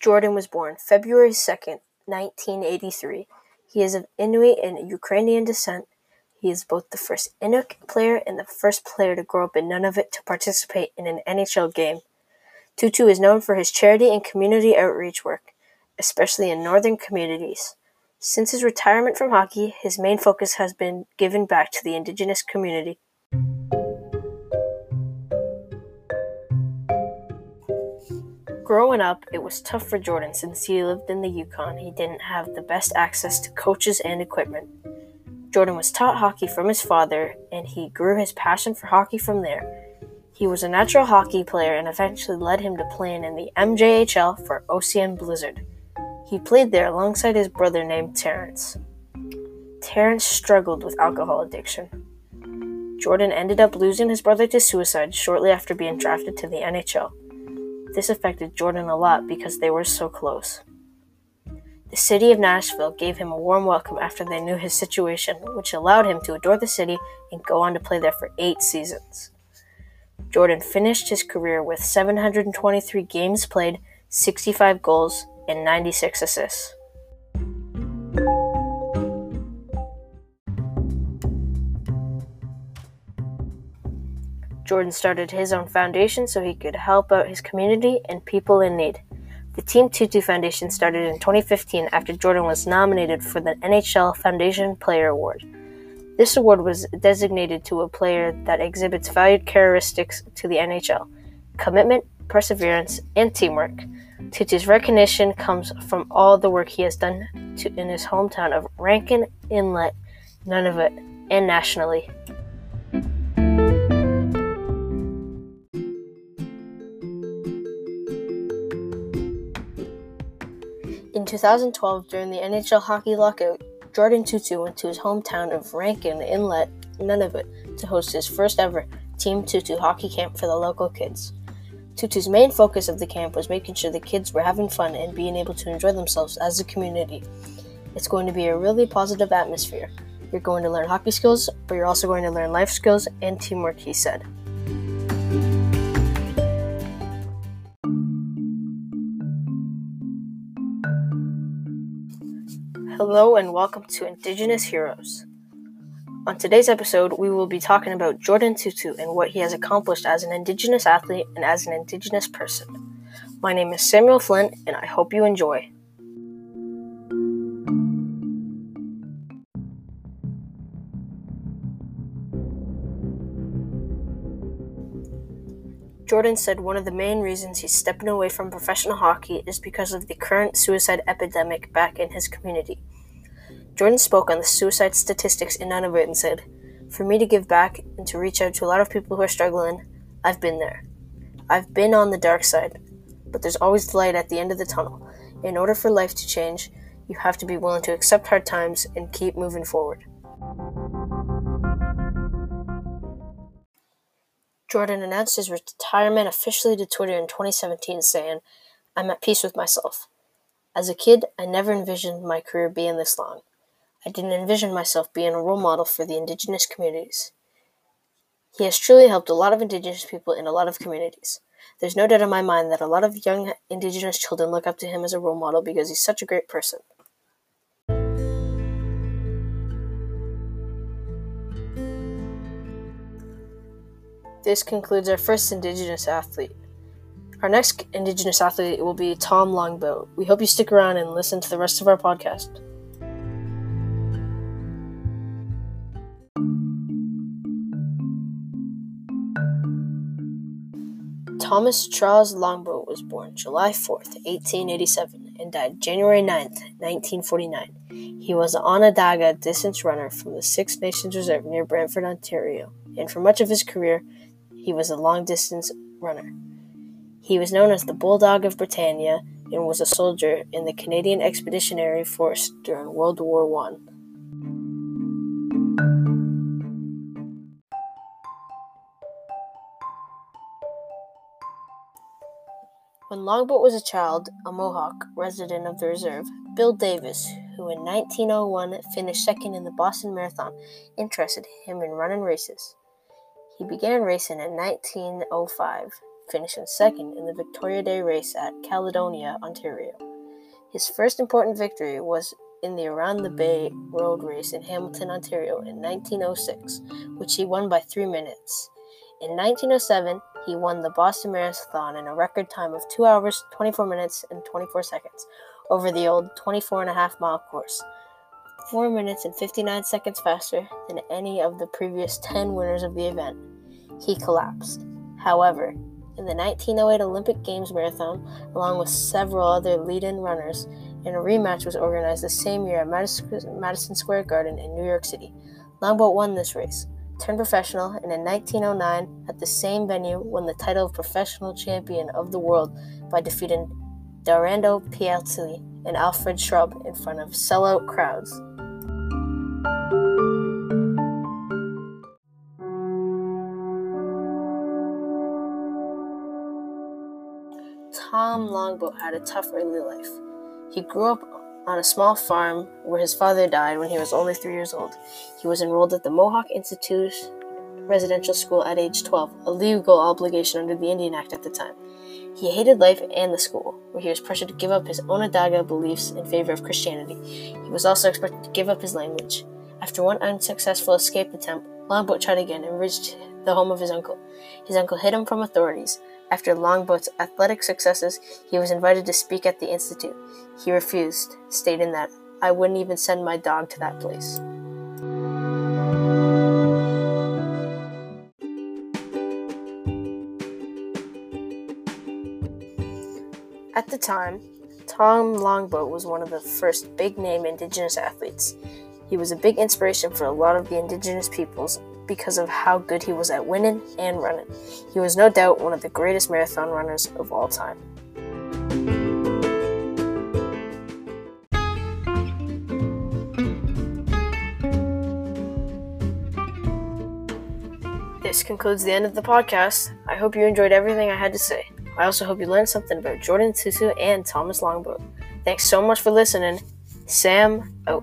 Jordin was born February 2nd, 1983. He is of Inuit and Ukrainian descent. He is both the first Inuk player and the first player to grow up in Nunavut to participate in an NHL game. Tootoo is known for his charity and community outreach work, especially in northern communities. Since his retirement from hockey, his main focus has been giving back to the Indigenous community. Growing up, it was tough for Jordin since he lived in the Yukon. He didn't have the best access to coaches and equipment. Jordin was taught hockey from his father, and he grew his passion for hockey from there. He was a natural hockey player and eventually led him to playing in the MJHL for Ocean Blizzard. He played there alongside his brother named Terrence. Terrence struggled with alcohol addiction. Jordin ended up losing his brother to suicide shortly after being drafted to the NHL. This affected Jordin a lot because they were so close. The city of Nashville gave him a warm welcome after they knew his situation, which allowed him to adore the city and go on to play there for eight seasons. Jordan finished his career with 723 games played, 65 goals, and 96 assists. Jordin started his own foundation so he could help out his community and people in need. The Team Tootoo Foundation started in 2015 after Jordin was nominated for the NHL Foundation Player Award. This award was designated to a player that exhibits valued characteristics to the NHL commitment, perseverance, and teamwork. Tootoo's recognition comes from all the work he has done to, in his hometown of Rankin Inlet, Nunavut, and nationally. 2012, during the NHL hockey lockout, Jordin Tootoo went to his hometown of Rankin Inlet, Nunavut, to host his first ever Team Tootoo hockey camp for the local kids. Tootoo's main focus of the camp was making sure the kids were having fun and being able to enjoy themselves as a community. It's going to be a really positive atmosphere. You're going to learn hockey skills, but you're also going to learn life skills and teamwork, he said. Hello and welcome to Indigenous Heroes. On today's episode, we will be talking about Jordin Tootoo and what he has accomplished as an Indigenous athlete and as an Indigenous person. My name is Samuel Flint, and I hope you enjoy. Jordin said one of the main reasons he's stepping away from professional hockey is because of the current suicide epidemic back in his community. Jordin spoke on the suicide statistics in Nunavut and said, For me to give back and to reach out to a lot of people who are struggling, I've been there. I've been on the dark side, but there's always the light at the end of the tunnel. In order for life to change, you have to be willing to accept hard times and keep moving forward. Jordin announced his retirement officially to Twitter in 2017, saying, I'm at peace with myself. As a kid, I never envisioned my career being this long. I didn't envision myself being a role model for the Indigenous communities. He has truly helped a lot of Indigenous people in a lot of communities. There's no doubt in my mind that a lot of young Indigenous children look up to him as a role model because he's such a great person. This concludes our first Indigenous athlete. Our next Indigenous athlete will be Tom Longboat. We hope you stick around and listen to the rest of our podcast. Thomas Charles Longboat was born July 4, 1887, and died January 9, 1949. He was an Onondaga distance runner from the Six Nations Reserve near Brantford, Ontario, and for much of his career, he was a long distance runner. He was known as the Bulldog of Britannia and was a soldier in the Canadian Expeditionary Force during World War I. When Longboat was a child, a Mohawk resident of the reserve, Bill Davis, who in 1901 finished second in the Boston Marathon, interested him in running races. He began racing in 1905, finishing second in the Victoria Day race at Caledonia, Ontario. His first important victory was in the Around the Bay Road Race in Hamilton, Ontario in 1906, which he won by three minutes. In 1907, he won the Boston Marathon in a record time of 2 hours, 24 minutes, and 24 seconds over the old 24 and a half mile course, 4 minutes and 59 seconds faster than any of the previous 10 winners of the event. He collapsed. However, in the 1908 Olympic Games marathon, along with several other lead in runners, and a rematch was organized the same year at Madison Square Garden in New York City. Longboat won this race, turned professional, and in 1909, at the same venue, won the title of professional champion of the world by defeating Dorando Pietri and Alfred Shrubb in front of sellout crowds. Tom Longboat had a tough early life. He grew up on a small farm where his father died when he was only three years old. He was enrolled at the Mohawk Institute residential school at age 12, a legal obligation under the Indian Act at the time. He hated life and the school, where he was pressured to give up his Onondaga beliefs in favor of Christianity. He was also expected to give up his language. After one unsuccessful escape attempt, Longboat tried again and reached the home of his uncle. His uncle hid him from authorities. After Longboat's athletic successes, he was invited to speak at the Institute. He refused, stating that, I wouldn't even send my dog to that place. At the time, Tom Longboat was one of the first big name Indigenous athletes. He was a big inspiration for a lot of the Indigenous peoples because of how good he was at winning and running. He was no doubt one of the greatest marathon runners of all time. This concludes the end of the podcast. I hope you enjoyed everything I had to say. I also hope you learned something about Jordin Susu and Thomas Longboat. Thanks so much for listening. Sam out.